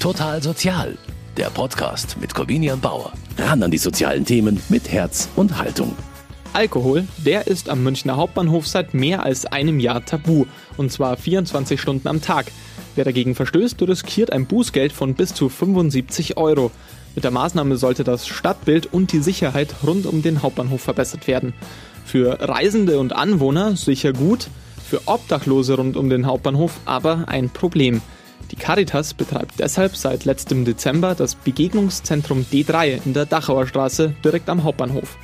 Total Sozial, der Podcast mit Corvinian Bauer. Ran an die sozialen Themen mit Herz und Haltung. Alkohol, der ist am Münchner Hauptbahnhof seit mehr als einem Jahr tabu. Und zwar 24 Stunden am Tag. Wer dagegen verstößt, riskiert ein Bußgeld von bis zu 75 Euro. Mit der Maßnahme sollte das Stadtbild und die Sicherheit rund um den Hauptbahnhof verbessert werden. Für Reisende und Anwohner sicher gut, für Obdachlose rund um den Hauptbahnhof aber ein Problem. Caritas betreibt deshalb seit letztem Dezember das Begegnungszentrum D3 in der Dachauer Straße direkt am Hauptbahnhof.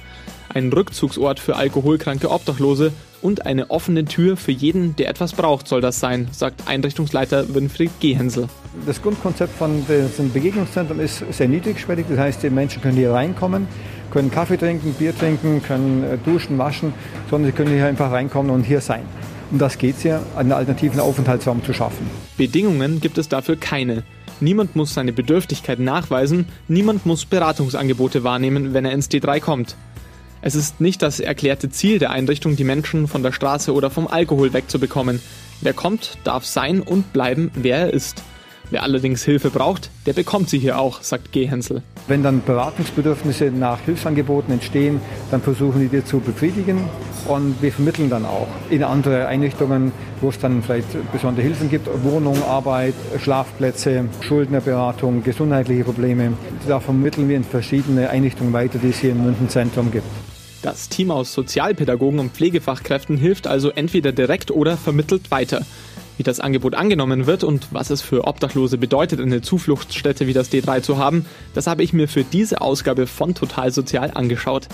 Ein Rückzugsort für alkoholkranke Obdachlose und eine offene Tür für jeden, der etwas braucht, soll das sein, sagt Einrichtungsleiter Winfried Gehensel. Das Grundkonzept von diesem Begegnungszentrum ist sehr niedrigschwellig. Das heißt, die Menschen können hier reinkommen, können Kaffee trinken, Bier trinken, können äh, duschen, waschen, sondern sie können hier einfach reinkommen und hier sein. Um das geht es ja, einen alternativen Aufenthaltsraum zu schaffen. Bedingungen gibt es dafür keine. Niemand muss seine Bedürftigkeit nachweisen, niemand muss Beratungsangebote wahrnehmen, wenn er ins D3 kommt. Es ist nicht das erklärte Ziel der Einrichtung, die Menschen von der Straße oder vom Alkohol wegzubekommen. Wer kommt, darf sein und bleiben, wer er ist. Wer allerdings Hilfe braucht, der bekommt sie hier auch, sagt Gehensel. Wenn dann Beratungsbedürfnisse nach Hilfsangeboten entstehen, dann versuchen die die zu befriedigen und wir vermitteln dann auch in andere Einrichtungen, wo es dann vielleicht besondere Hilfen gibt, Wohnung, Arbeit, Schlafplätze, Schuldnerberatung, gesundheitliche Probleme. Da vermitteln wir in verschiedene Einrichtungen weiter, die es hier im Mündenzentrum gibt. Das Team aus Sozialpädagogen und Pflegefachkräften hilft also entweder direkt oder vermittelt weiter. Wie das Angebot angenommen wird und was es für Obdachlose bedeutet, eine Zufluchtsstätte wie das D3 zu haben, das habe ich mir für diese Ausgabe von Total Sozial angeschaut.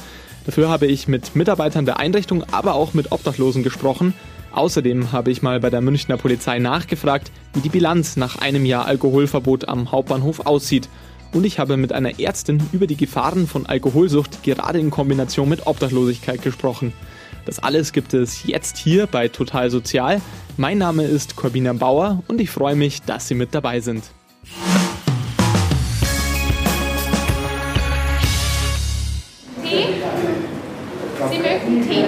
Dafür habe ich mit Mitarbeitern der Einrichtung, aber auch mit Obdachlosen gesprochen. Außerdem habe ich mal bei der Münchner Polizei nachgefragt, wie die Bilanz nach einem Jahr Alkoholverbot am Hauptbahnhof aussieht. Und ich habe mit einer Ärztin über die Gefahren von Alkoholsucht gerade in Kombination mit Obdachlosigkeit gesprochen. Das alles gibt es jetzt hier bei Total Sozial. Mein Name ist Corbina Bauer und ich freue mich, dass Sie mit dabei sind. Tee? Sie möchten Tee?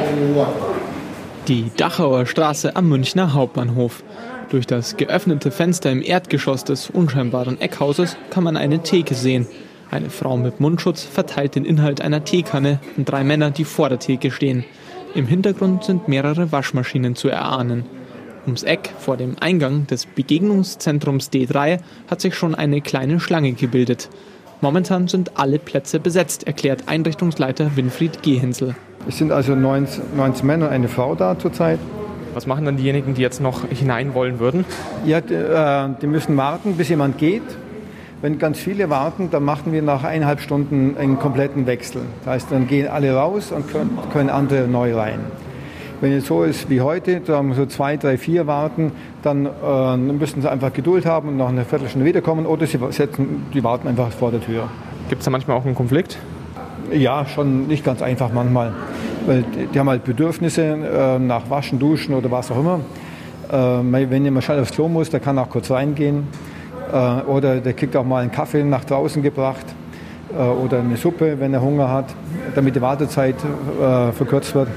Die Dachauer Straße am Münchner Hauptbahnhof. Durch das geöffnete Fenster im Erdgeschoss des unscheinbaren Eckhauses kann man eine Theke sehen. Eine Frau mit Mundschutz verteilt den Inhalt einer Teekanne und drei Männer, die vor der Theke stehen. Im Hintergrund sind mehrere Waschmaschinen zu erahnen. Ums Eck vor dem Eingang des Begegnungszentrums D3 hat sich schon eine kleine Schlange gebildet. Momentan sind alle Plätze besetzt, erklärt Einrichtungsleiter Winfried Gehensel. Es sind also 19, 19 Männer und eine Frau da zurzeit. Was machen dann diejenigen, die jetzt noch hinein wollen würden? Ja, die, äh, die müssen warten, bis jemand geht. Wenn ganz viele warten, dann machen wir nach eineinhalb Stunden einen kompletten Wechsel. Das heißt, dann gehen alle raus und können, können andere neu rein. Wenn es so ist wie heute, sagen so zwei, drei, vier warten, dann äh, müssen sie einfach Geduld haben und nach einer Viertelstunde wiederkommen oder sie setzen, die warten einfach vor der Tür. Gibt es da manchmal auch einen Konflikt? Ja, schon nicht ganz einfach manchmal. Weil die haben halt Bedürfnisse äh, nach Waschen, Duschen oder was auch immer. Äh, wenn jemand schnell aufs Klo muss, der kann auch kurz reingehen. Äh, oder der kriegt auch mal einen Kaffee nach draußen gebracht äh, oder eine Suppe, wenn er Hunger hat, damit die Wartezeit äh, verkürzt wird.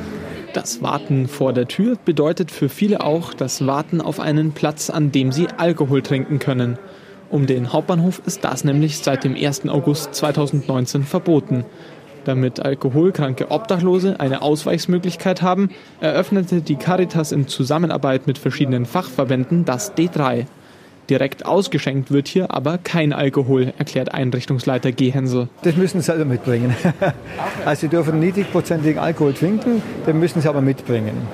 Das Warten vor der Tür bedeutet für viele auch das Warten auf einen Platz, an dem sie Alkohol trinken können. Um den Hauptbahnhof ist das nämlich seit dem 1. August 2019 verboten. Damit alkoholkranke Obdachlose eine Ausweichsmöglichkeit haben, eröffnete die Caritas in Zusammenarbeit mit verschiedenen Fachverbänden das D3. Direkt ausgeschenkt wird hier aber kein Alkohol, erklärt Einrichtungsleiter Gehensel. Das müssen Sie selber mitbringen. Also Sie dürfen niedrigprozentigen Alkohol trinken, den müssen Sie aber mitbringen.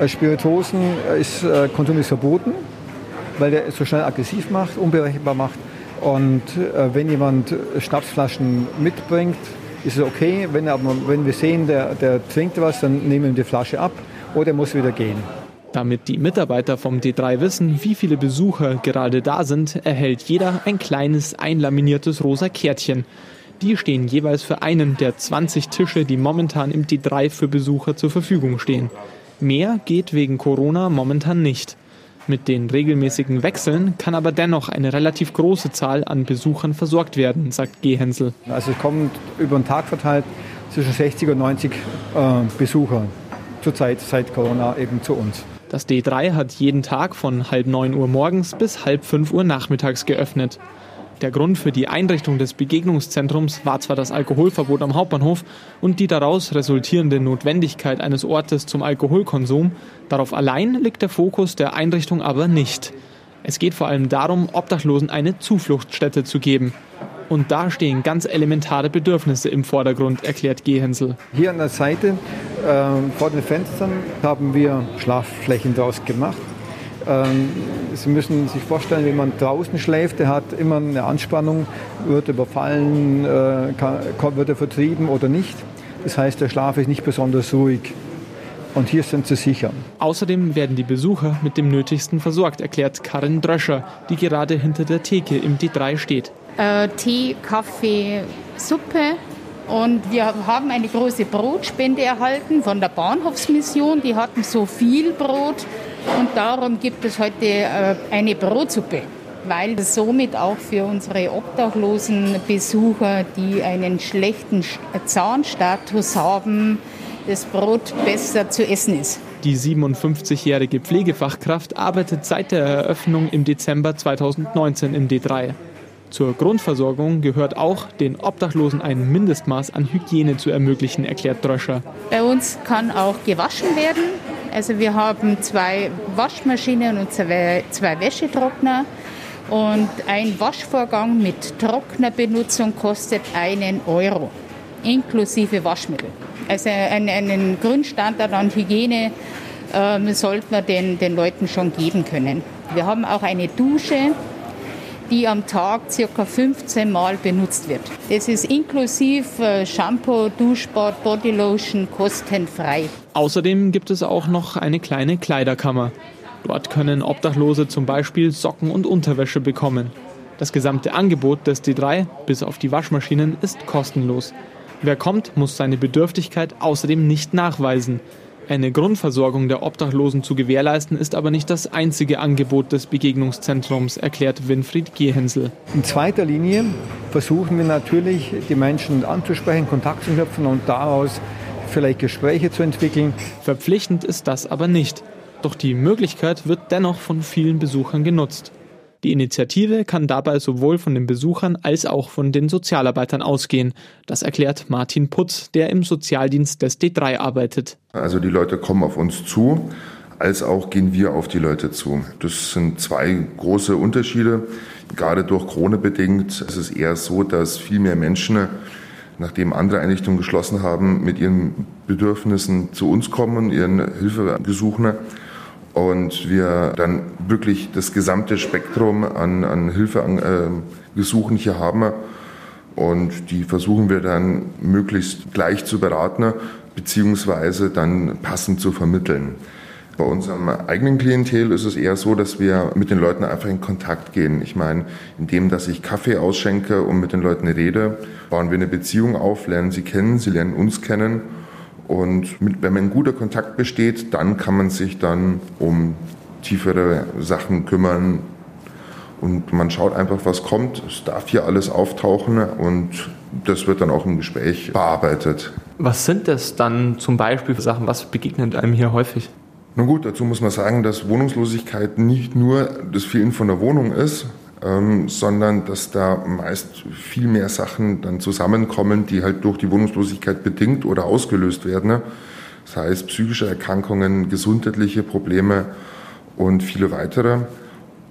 Äh, Spiritosen äh, ist, äh, Konsum verboten, weil der so schnell aggressiv macht, unberechenbar macht. Und wenn jemand Schnapsflaschen mitbringt, ist es okay. Wenn, aber, wenn wir sehen, der, der trinkt was, dann nehmen wir die Flasche ab oder er muss wieder gehen. Damit die Mitarbeiter vom D3 wissen, wie viele Besucher gerade da sind, erhält jeder ein kleines einlaminiertes rosa Kärtchen. Die stehen jeweils für einen der 20 Tische, die momentan im D3 für Besucher zur Verfügung stehen. Mehr geht wegen Corona momentan nicht. Mit den regelmäßigen Wechseln kann aber dennoch eine relativ große Zahl an Besuchern versorgt werden, sagt Gehensel. Also es kommen über den Tag verteilt zwischen 60 und 90 äh, Besucher zurzeit seit Corona eben zu uns. Das D3 hat jeden Tag von halb neun Uhr morgens bis halb fünf Uhr nachmittags geöffnet. Der Grund für die Einrichtung des Begegnungszentrums war zwar das Alkoholverbot am Hauptbahnhof und die daraus resultierende Notwendigkeit eines Ortes zum Alkoholkonsum, darauf allein liegt der Fokus der Einrichtung aber nicht. Es geht vor allem darum, Obdachlosen eine Zufluchtsstätte zu geben. Und da stehen ganz elementare Bedürfnisse im Vordergrund, erklärt Gehensel. Hier an der Seite äh, vor den Fenstern haben wir Schlafflächen draus gemacht. Ähm, Sie müssen sich vorstellen, wenn man draußen schläft, der hat immer eine Anspannung, wird überfallen, äh, wird er vertrieben oder nicht. Das heißt, der Schlaf ist nicht besonders ruhig. Und hier sind sie sicher. Außerdem werden die Besucher mit dem Nötigsten versorgt, erklärt Karin Dröscher, die gerade hinter der Theke im D3 steht. Äh, Tee, Kaffee, Suppe, und wir haben eine große Brotspende erhalten von der Bahnhofsmission. Die hatten so viel Brot, und darum gibt es heute äh, eine Brotsuppe, weil somit auch für unsere obdachlosen Besucher, die einen schlechten Zahnstatus haben, das Brot besser zu essen ist. Die 57-jährige Pflegefachkraft arbeitet seit der Eröffnung im Dezember 2019 im D3. Zur Grundversorgung gehört auch, den Obdachlosen ein Mindestmaß an Hygiene zu ermöglichen, erklärt Dröscher. Bei uns kann auch gewaschen werden. Also wir haben zwei Waschmaschinen und zwei, Wäschetrockner. Und ein Waschvorgang mit Trocknerbenutzung kostet einen Euro, inklusive Waschmittel. Also einen, Grundstandard an Hygiene ähm, sollte man den, den Leuten schon geben können. Wir haben auch eine Dusche, die am Tag ca. 15 Mal benutzt wird. Das ist inklusive äh, Shampoo, Duschbad, Bodylotion kostenfrei. Außerdem gibt es auch noch eine kleine Kleiderkammer. Dort können Obdachlose zum Beispiel Socken und Unterwäsche bekommen. Das gesamte Angebot des D3, bis auf die Waschmaschinen, ist kostenlos. Wer kommt, muss seine Bedürftigkeit außerdem nicht nachweisen. Eine Grundversorgung der Obdachlosen zu gewährleisten, ist aber nicht das einzige Angebot des Begegnungszentrums, erklärt Winfried Gehensel. In zweiter Linie versuchen wir natürlich, die Menschen anzusprechen, Kontakt zu knüpfen und daraus vielleicht Gespräche zu entwickeln. Verpflichtend ist das aber nicht. Doch die Möglichkeit wird dennoch von vielen Besuchern genutzt. Die Initiative kann dabei sowohl von den Besuchern als auch von den Sozialarbeitern ausgehen. Das erklärt Martin Putz, der im Sozialdienst des D3 arbeitet. Also die Leute kommen auf uns zu, als auch gehen wir auf die Leute zu. Das sind zwei große Unterschiede. Gerade durch Krone bedingt ist es eher so, dass viel mehr Menschen nachdem andere Einrichtungen geschlossen haben, mit ihren Bedürfnissen zu uns kommen, ihren Hilfegesuchen und wir dann wirklich das gesamte Spektrum an, an Hilfegesuchen äh, hier haben. Und die versuchen wir dann möglichst gleich zu beraten, beziehungsweise dann passend zu vermitteln. Bei unserem eigenen Klientel ist es eher so, dass wir mit den Leuten einfach in Kontakt gehen. Ich meine, indem, dass ich Kaffee ausschenke und mit den Leuten rede, bauen wir eine Beziehung auf, lernen sie kennen, sie lernen uns kennen und mit, wenn ein guter Kontakt besteht, dann kann man sich dann um tiefere Sachen kümmern. Und man schaut einfach, was kommt. Es darf hier alles auftauchen und das wird dann auch im Gespräch bearbeitet. Was sind das dann zum Beispiel für Sachen? Was begegnet einem hier häufig? Nun gut, dazu muss man sagen, dass Wohnungslosigkeit nicht nur das Fehlen von der Wohnung ist, ähm, sondern dass da meist viel mehr Sachen dann zusammenkommen, die halt durch die Wohnungslosigkeit bedingt oder ausgelöst werden. Ne? Das heißt psychische Erkrankungen, gesundheitliche Probleme und viele weitere.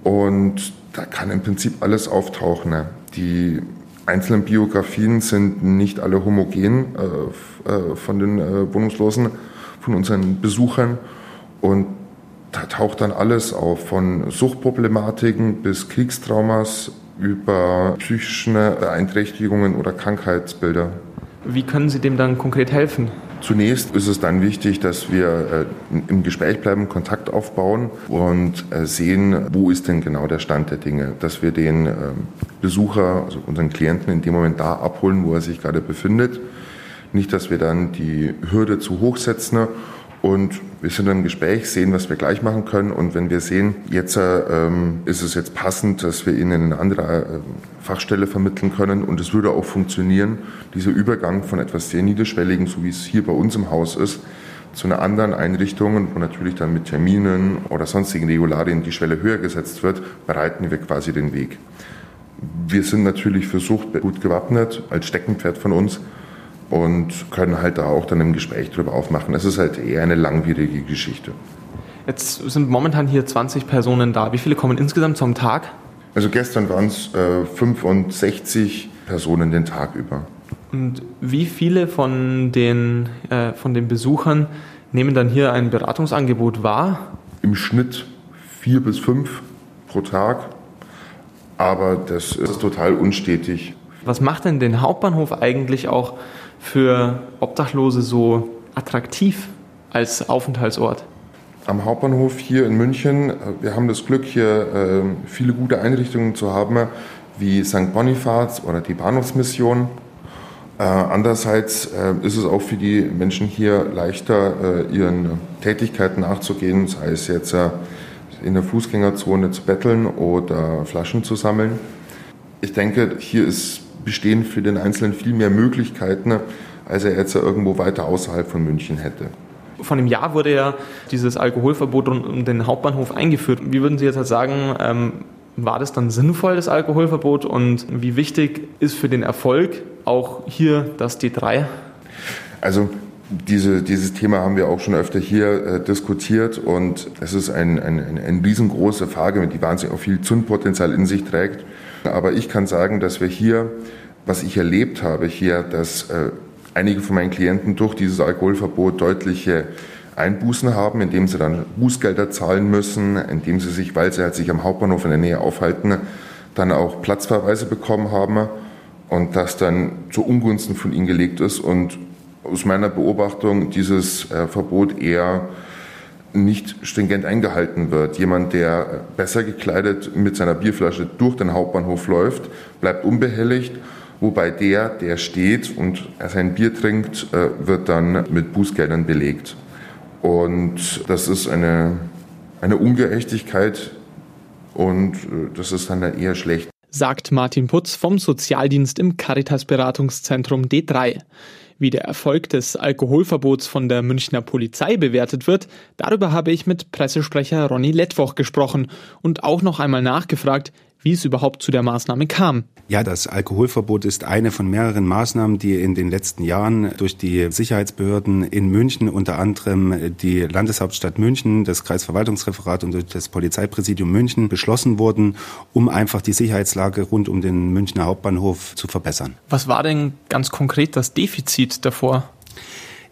Und da kann im Prinzip alles auftauchen. Ne? Die einzelnen Biografien sind nicht alle homogen äh, äh, von den äh, Wohnungslosen, von unseren Besuchern. Und da taucht dann alles auf, von Suchtproblematiken bis Kriegstraumas über psychische Beeinträchtigungen oder Krankheitsbilder. Wie können Sie dem dann konkret helfen? Zunächst ist es dann wichtig, dass wir äh, im Gespräch bleiben, Kontakt aufbauen und äh, sehen, wo ist denn genau der Stand der Dinge. Dass wir den äh, Besucher, also unseren Klienten in dem Moment da abholen, wo er sich gerade befindet. Nicht, dass wir dann die Hürde zu hoch setzen und wir sind im Gespräch, sehen, was wir gleich machen können. Und wenn wir sehen, jetzt ähm, ist es jetzt passend, dass wir Ihnen eine andere äh, Fachstelle vermitteln können und es würde auch funktionieren, dieser Übergang von etwas sehr Niederschwelligen, so wie es hier bei uns im Haus ist, zu einer anderen Einrichtung, wo natürlich dann mit Terminen oder sonstigen Regularien die Schwelle höher gesetzt wird, bereiten wir quasi den Weg. Wir sind natürlich für Sucht gut gewappnet, als Steckenpferd von uns und können halt da auch dann im Gespräch drüber aufmachen. Es ist halt eher eine langwierige Geschichte. Jetzt sind momentan hier 20 Personen da. Wie viele kommen insgesamt zum Tag? Also gestern waren es äh, 65 Personen den Tag über. Und wie viele von den, äh, von den Besuchern nehmen dann hier ein Beratungsangebot wahr? Im Schnitt vier bis fünf pro Tag, aber das ist total unstetig. Was macht denn den Hauptbahnhof eigentlich auch für Obdachlose so attraktiv als Aufenthaltsort? Am Hauptbahnhof hier in München, wir haben das Glück, hier äh, viele gute Einrichtungen zu haben, wie St. Bonifaz oder die Bahnhofsmission. Äh, andererseits äh, ist es auch für die Menschen hier leichter, äh, ihren Tätigkeiten nachzugehen, sei es jetzt äh, in der Fußgängerzone zu betteln oder Flaschen zu sammeln. Ich denke, hier ist bestehen für den Einzelnen viel mehr Möglichkeiten, als er jetzt irgendwo weiter außerhalb von München hätte. Vor einem Jahr wurde ja dieses Alkoholverbot um den Hauptbahnhof eingeführt. Wie würden Sie jetzt halt sagen, ähm, war das dann sinnvoll, das Alkoholverbot? Und wie wichtig ist für den Erfolg auch hier das D3? Also diese, dieses Thema haben wir auch schon öfter hier äh, diskutiert und es ist ein, ein, ein, eine riesengroße Frage, die wahnsinnig auch viel Zündpotenzial in sich trägt. Aber ich kann sagen, dass wir hier, was ich erlebt habe hier, dass äh, einige von meinen Klienten durch dieses Alkoholverbot deutliche Einbußen haben, indem sie dann Bußgelder zahlen müssen, indem sie sich, weil sie halt sich am Hauptbahnhof in der Nähe aufhalten, dann auch Platzverweise bekommen haben und das dann zu Ungunsten von ihnen gelegt ist. Und aus meiner Beobachtung dieses äh, Verbot eher nicht stringent eingehalten wird. Jemand, der besser gekleidet mit seiner Bierflasche durch den Hauptbahnhof läuft, bleibt unbehelligt, wobei der, der steht und sein Bier trinkt, äh, wird dann mit Bußgeldern belegt. Und das ist eine, eine Ungerechtigkeit und äh, das ist dann eher schlecht. Sagt Martin Putz vom Sozialdienst im Caritas-Beratungszentrum D3. Wie der Erfolg des Alkoholverbots von der Münchner Polizei bewertet wird, darüber habe ich mit Pressesprecher Ronny Lettwoch gesprochen und auch noch einmal nachgefragt, wie es überhaupt zu der Maßnahme kam. Ja, das Alkoholverbot ist eine von mehreren Maßnahmen, die in den letzten Jahren durch die Sicherheitsbehörden in München, unter anderem die Landeshauptstadt München, das Kreisverwaltungsreferat und das Polizeipräsidium München beschlossen wurden, um einfach die Sicherheitslage rund um den Münchner Hauptbahnhof zu verbessern. Was war denn ganz konkret das Defizit davor?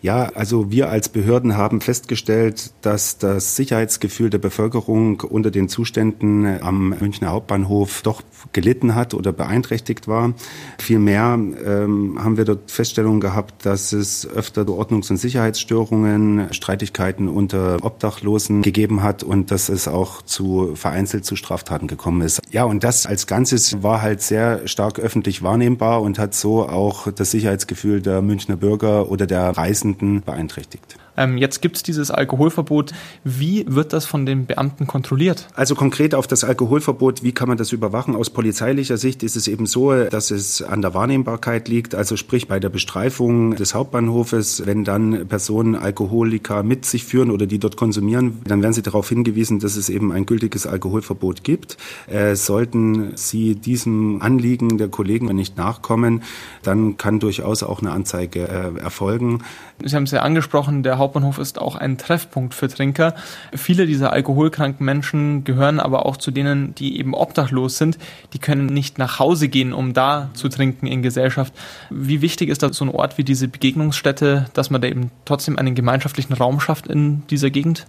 Ja, also wir als Behörden haben festgestellt, dass das Sicherheitsgefühl der Bevölkerung unter den Zuständen am Münchner Hauptbahnhof doch gelitten hat oder beeinträchtigt war. Vielmehr ähm, haben wir dort Feststellungen gehabt, dass es öfter Ordnungs- und Sicherheitsstörungen, Streitigkeiten unter Obdachlosen gegeben hat und dass es auch zu vereinzelt zu Straftaten gekommen ist. Ja, und das als Ganzes war halt sehr stark öffentlich wahrnehmbar und hat so auch das Sicherheitsgefühl der Münchner Bürger oder der Reisenden Reisenden beeinträchtigt. Ähm, jetzt gibt es dieses Alkoholverbot. Wie wird das von den Beamten kontrolliert? Also konkret auf das Alkoholverbot, wie kann man das überwachen? Aus polizeilicher Sicht ist es eben so, dass es an der Wahrnehmbarkeit liegt, also sprich bei der Bestreifung des Hauptbahnhofes, wenn dann Personen Alkoholiker mit sich führen oder die dort konsumieren, dann werden sie darauf hingewiesen, dass es eben ein gültiges Alkoholverbot gibt. Äh, sollten sie diesem Anliegen der Kollegen nicht nachkommen, dann kann durchaus auch eine Anzeige äh, erfolgen. Sie haben es ja angesprochen, der Hauptbahnhof ist auch ein Treffpunkt für Trinker. Viele dieser alkoholkranken Menschen gehören aber auch zu denen, die eben obdachlos sind. Die können nicht nach Hause gehen, um da zu trinken in Gesellschaft. Wie wichtig ist da so ein Ort wie diese Begegnungsstätte, dass man da eben trotzdem einen gemeinschaftlichen Raum schafft in dieser Gegend?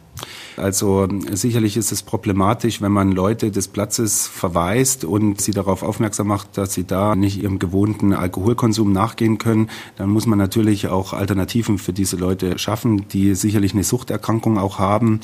Also sicherlich ist es problematisch, wenn man Leute des Platzes verweist und sie darauf aufmerksam macht, dass sie da nicht ihrem gewohnten Alkoholkonsum nachgehen können. Dann muss man natürlich auch Alternativen für diese Leute schaffen, die sicherlich eine Suchterkrankung auch haben.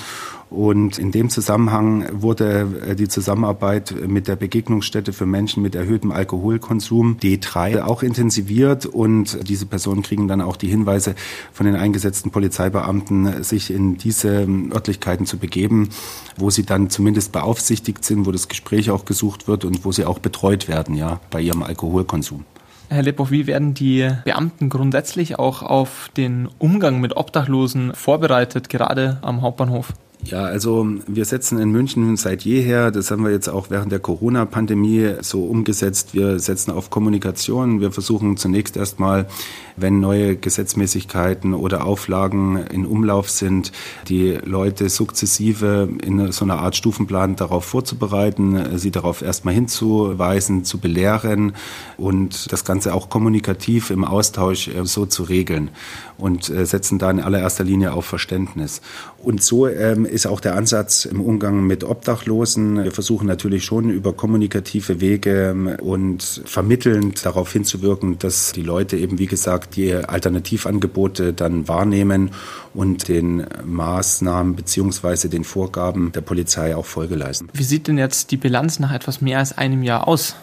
Und in dem Zusammenhang wurde äh, die Zusammenarbeit mit der Begegnungsstätte für Menschen mit erhöhtem Alkoholkonsum D3 auch intensiviert und diese Personen kriegen dann auch die Hinweise von den eingesetzten Polizeibeamten, sich in diese Örtlichkeiten zu begeben, wo sie dann zumindest beaufsichtigt sind, wo das Gespräch auch gesucht wird und wo sie auch betreut werden, ja, bei ihrem Alkoholkonsum. Herr Leppow, wie werden die Beamten grundsätzlich auch auf den Umgang mit Obdachlosen vorbereitet, gerade am Hauptbahnhof? Ja, also wir setzen in München seit jeher, das haben wir jetzt auch während der Corona-Pandemie so umgesetzt, wir setzen auf Kommunikation. Wir versuchen zunächst erstmal, wenn neue Gesetzmäßigkeiten oder Auflagen in Umlauf sind, die Leute sukzessive in so einer Art Stufenplan darauf vorzubereiten, sie darauf erstmal hinzuweisen, zu belehren und das Ganze auch kommunikativ im Austausch äh, so zu regeln und äh, setzen da in allererster Linie auf Verständnis. Und so ähm, ist auch der Ansatz im Umgang mit Obdachlosen. Wir versuchen natürlich schon über kommunikative Wege ähm, und vermittelnd darauf hinzuwirken, dass die Leute eben, wie gesagt, die Alternativangebote dann wahrnehmen und den Maßnahmen beziehungsweise den Vorgaben der Polizei auch Folge leisten. Wie sieht denn jetzt die Bilanz nach etwas mehr als einem Jahr aus?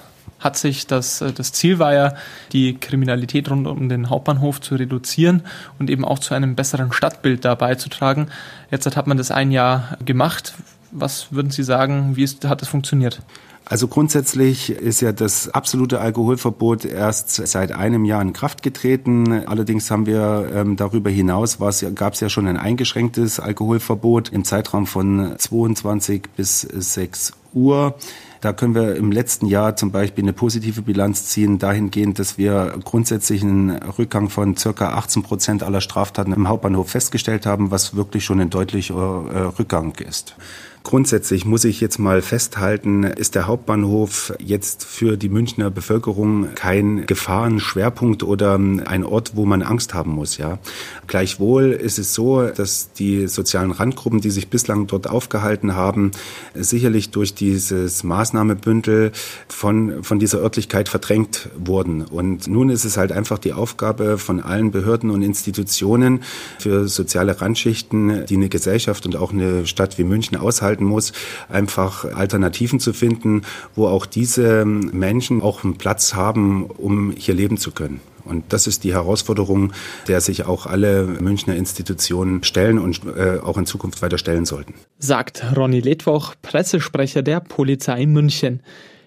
hat sich das, äh, das Ziel war ja, die Kriminalität rund um den Hauptbahnhof zu reduzieren und eben auch zu einem besseren Stadtbild da beizutragen. Jetzt hat man das ein Jahr gemacht. Was würden Sie sagen, wie ist, hat das funktioniert? Also grundsätzlich ist ja das absolute Alkoholverbot erst seit einem Jahr in Kraft getreten. Allerdings haben wir ähm, darüber hinaus gab es ja schon ein eingeschränktes Alkoholverbot im Zeitraum von 22 bis 6 Uhr. Da können wir im letzten Jahr zum Beispiel eine positive Bilanz ziehen, dahingehend, dass wir grundsätzlich einen Rückgang von circa 18 Prozent aller Straftaten im Hauptbahnhof festgestellt haben, was wirklich schon ein deutlicher äh, Rückgang ist. Grundsätzlich muss ich jetzt mal festhalten, ist der Hauptbahnhof jetzt für die Münchner Bevölkerung kein Gefahrenschwerpunkt oder ein Ort, wo man Angst haben muss, ja. Gleichwohl ist es so, dass die sozialen Randgruppen, die sich bislang dort aufgehalten haben, sicherlich durch dieses Maßnahmebündel von, von dieser Örtlichkeit verdrängt wurden. Und nun ist es halt einfach die Aufgabe von allen Behörden und Institutionen für soziale Randschichten, die eine Gesellschaft und auch eine Stadt wie München aushalten, halten muss, einfach Alternativen zu finden, wo auch diese Menschen auch einen Platz haben, um hier leben zu können. Und das ist die Herausforderung, der sich auch alle Münchner Institutionen stellen und äh, auch in Zukunft weiter stellen sollten. Sagt Ronny Ledwoch, Pressesprecher der Polizei München.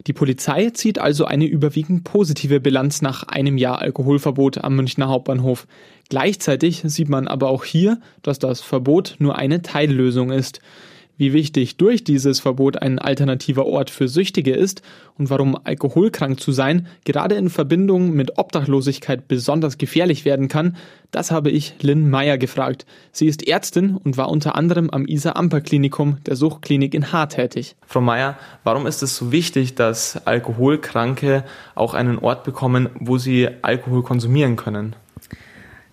Die Polizei zieht also eine überwiegend positive Bilanz nach einem Jahr Alkoholverbot am Münchner Hauptbahnhof. Gleichzeitig sieht man aber auch hier, dass das Verbot nur eine Teillösung ist wie wichtig durch dieses Verbot ein alternativer Ort für Süchtige ist und warum alkoholkrank zu sein gerade in Verbindung mit Obdachlosigkeit besonders gefährlich werden kann, das habe ich Lynn Meyer gefragt. Sie ist Ärztin und war unter anderem am Isar-Amper-Klinikum der Suchtklinik in Haar tätig. Frau Meyer, warum ist es so wichtig, dass Alkoholkranke auch einen Ort bekommen, wo sie Alkohol konsumieren können?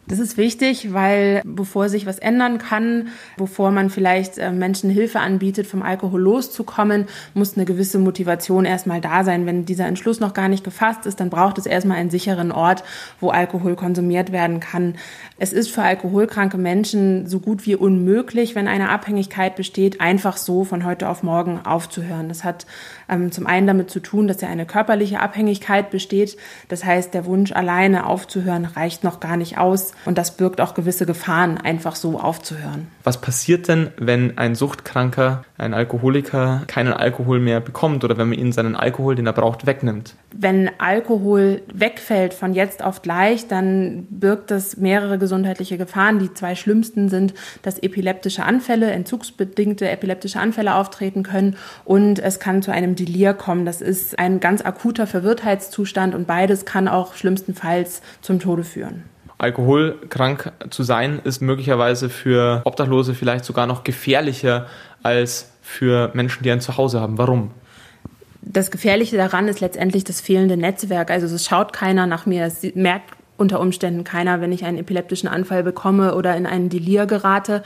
Das ist wichtig, weil bevor sich was ändern kann, bevor man vielleicht äh, Menschen Hilfe anbietet, vom Alkohol loszukommen, muss eine gewisse Motivation erstmal da sein. Wenn dieser Entschluss noch gar nicht gefasst ist, dann braucht es erstmal einen sicheren Ort, wo Alkohol konsumiert werden kann. Es ist für alkoholkranke Menschen so gut wie unmöglich, wenn eine Abhängigkeit besteht, einfach so von heute auf morgen aufzuhören. Das hat ähm, zum einen damit zu tun, dass ja eine körperliche Abhängigkeit besteht. Das heißt, der Wunsch alleine aufzuhören reicht noch gar nicht aus. Und das birgt auch gewisse Gefahren, einfach so aufzuhören. Was passiert denn, wenn ein Suchtkranker, ein Alkoholiker keinen Alkohol mehr bekommt oder wenn man ihm seinen Alkohol, den er braucht, wegnimmt? Wenn Alkohol wegfällt von jetzt auf gleich, dann birgt das mehrere gesundheitliche Gefahren. Die zwei schlimmsten sind, dass epileptische Anfälle, entzugsbedingte epileptische Anfälle auftreten können und es kann zu einem Delir kommen. Das ist ein ganz akuter Verwirrtheitszustand und beides kann auch schlimmstenfalls zum Tode führen. Alkoholkrank zu sein ist möglicherweise für Obdachlose vielleicht sogar noch gefährlicher als für Menschen, die ein Zuhause haben. Warum? Das Gefährliche daran ist letztendlich das fehlende Netzwerk. Also es schaut keiner nach mir, es merkt unter Umständen keiner, wenn ich einen epileptischen Anfall bekomme oder in einen Delir gerate.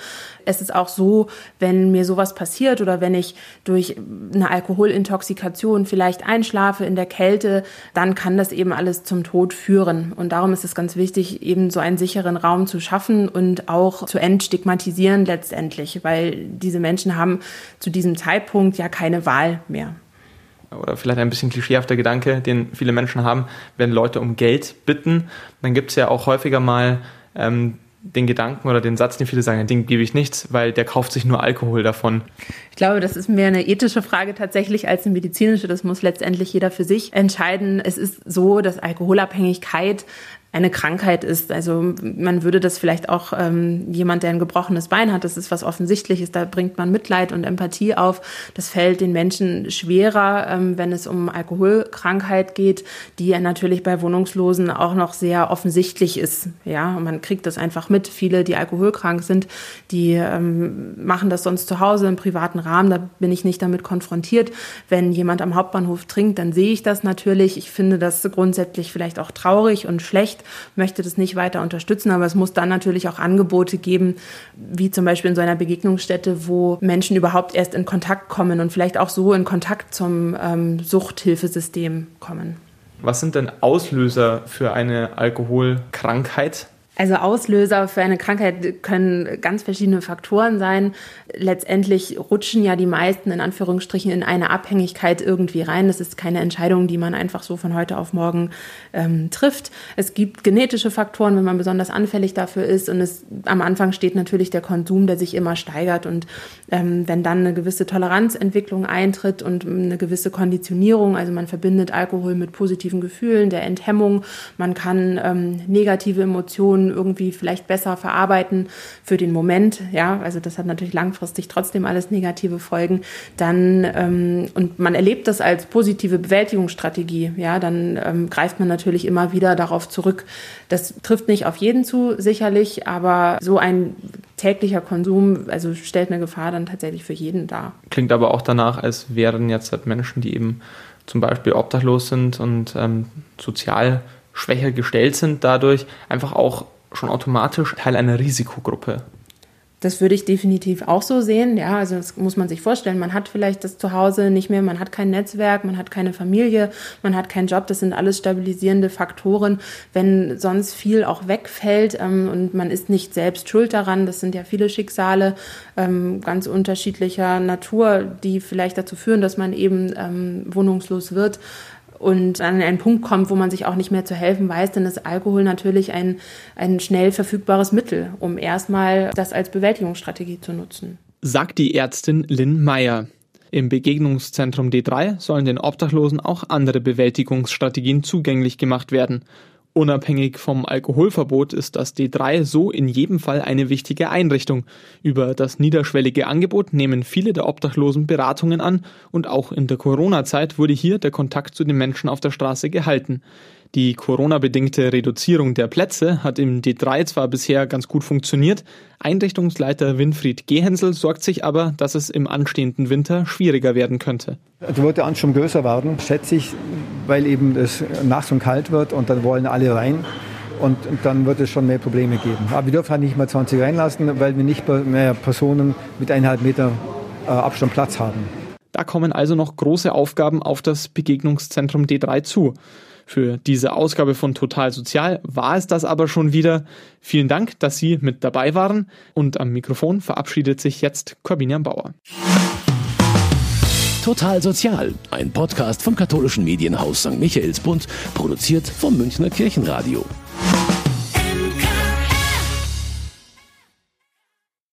Es ist auch so, wenn mir sowas passiert oder wenn ich durch eine Alkoholintoxikation vielleicht einschlafe in der Kälte, dann kann das eben alles zum Tod führen. Und darum ist es ganz wichtig, eben so einen sicheren Raum zu schaffen und auch zu entstigmatisieren letztendlich, weil diese Menschen haben zu diesem Zeitpunkt ja keine Wahl mehr oder vielleicht ein bisschen klischeehafter Gedanke, den viele Menschen haben, wenn Leute um Geld bitten, dann gibt es ja auch häufiger mal ähm, den Gedanken oder den Satz, den viele sagen, den gebe ich nichts, weil der kauft sich nur Alkohol davon. Ich glaube, das ist mehr eine ethische Frage tatsächlich als eine medizinische. Das muss letztendlich jeder für sich entscheiden. Es ist so, dass Alkoholabhängigkeit eine Krankheit ist. Also man würde das vielleicht auch ähm, jemand, der ein gebrochenes Bein hat, das ist was Offensichtliches, da bringt man Mitleid und Empathie auf. Das fällt den Menschen schwerer, ähm, wenn es um Alkoholkrankheit geht, die ja natürlich bei Wohnungslosen auch noch sehr offensichtlich ist. Ja, man kriegt das einfach mit. Viele, die alkoholkrank sind, die ähm, machen das sonst zu Hause im privaten Rahmen. Da bin ich nicht damit konfrontiert. Wenn jemand am Hauptbahnhof trinkt, dann sehe ich das natürlich. Ich finde das grundsätzlich vielleicht auch traurig und schlecht schlecht, möchte das nicht weiter unterstützen, aber es muss dann natürlich auch Angebote geben, wie zum Beispiel in so einer Begegnungsstätte, wo Menschen überhaupt erst in Kontakt kommen und vielleicht auch so in Kontakt zum ähm, Suchthilfesystem kommen. Was sind denn Auslöser für eine Alkoholkrankheit? Also Auslöser für eine Krankheit können ganz verschiedene Faktoren sein. Letztendlich rutschen ja die meisten in Anführungsstrichen in eine Abhängigkeit irgendwie rein. Das ist keine Entscheidung, die man einfach so von heute auf morgen ähm, trifft. Es gibt genetische Faktoren, wenn man besonders anfällig dafür ist. Und es, am Anfang steht natürlich der Konsum, der sich immer steigert. Und ähm, wenn dann eine gewisse Toleranzentwicklung eintritt und eine gewisse Konditionierung, also man verbindet Alkohol mit positiven Gefühlen, der Enthemmung, man kann ähm, negative Emotionen irgendwie vielleicht besser verarbeiten für den Moment. Ja, also das hat natürlich langfristig trotzdem alles negative Folgen. Dann ähm, und man erlebt das als positive Bewältigungsstrategie. Ja, dann ähm, greift man natürlich immer wieder darauf zurück. Das trifft nicht auf jeden zu, sicherlich, aber so ein täglicher Konsum, also stellt eine Gefahr dann tatsächlich für jeden dar. Klingt aber auch danach, als wären jetzt halt Menschen, die eben zum Beispiel obdachlos sind und ähm, sozial schwächer gestellt sind, dadurch einfach auch schon automatisch Teil einer Risikogruppe. Das würde ich definitiv auch so sehen. Ja, also das muss man sich vorstellen. Man hat vielleicht das Zuhause nicht mehr, man hat kein Netzwerk, man hat keine Familie, man hat keinen Job. Das sind alles stabilisierende Faktoren. Wenn sonst viel auch wegfällt ähm, und man ist nicht selbst schuld daran, das sind ja viele Schicksale ähm, ganz unterschiedlicher Natur, die vielleicht dazu führen, dass man eben ähm, wohnungslos wird und an einen Punkt kommt, wo man sich auch nicht mehr zu helfen weiß, dann ist Alkohol natürlich ein, ein schnell verfügbares Mittel, um erstmal das als Bewältigungsstrategie zu nutzen. Sagt die Ärztin Lynn Meyer. Im Begegnungszentrum D3 sollen den Obdachlosen auch andere Bewältigungsstrategien zugänglich gemacht werden. Unabhängig vom Alkoholverbot ist das D3 so in jedem Fall eine wichtige Einrichtung. Über das niederschwellige Angebot nehmen viele der Obdachlosen Beratungen an und auch in der Corona-Zeit wurde hier der Kontakt zu den Menschen auf der Straße gehalten. Die Corona-bedingte Reduzierung der Plätze hat im D3 zwar bisher ganz gut funktioniert, Einrichtungsleiter Winfried Gehensel sorgt sich aber, dass es im anstehenden Winter schwieriger werden könnte. Da wird der Anstrom größer werden, schätze ich, weil eben es nachts und kalt wird und dann wollen alle rein. Und, dann wird es schon mehr Probleme geben. Aber wir dürfen halt nicht mal 20 reinlassen, weil wir nicht mehr Personen mit eineinhalb Meter äh, Abstand Platz haben. Da kommen also noch große Aufgaben auf das Begegnungszentrum D3 zu. Für diese Ausgabe von Total Sozial war es das aber schon wieder. Vielen Dank, dass Sie mit dabei waren und am Mikrofon verabschiedet sich jetzt Corbinian Bauer. Total Sozial, ein Podcast vom katholischen Medienhaus St. Michaelsbund, produziert vom Münchner Kirchenradio.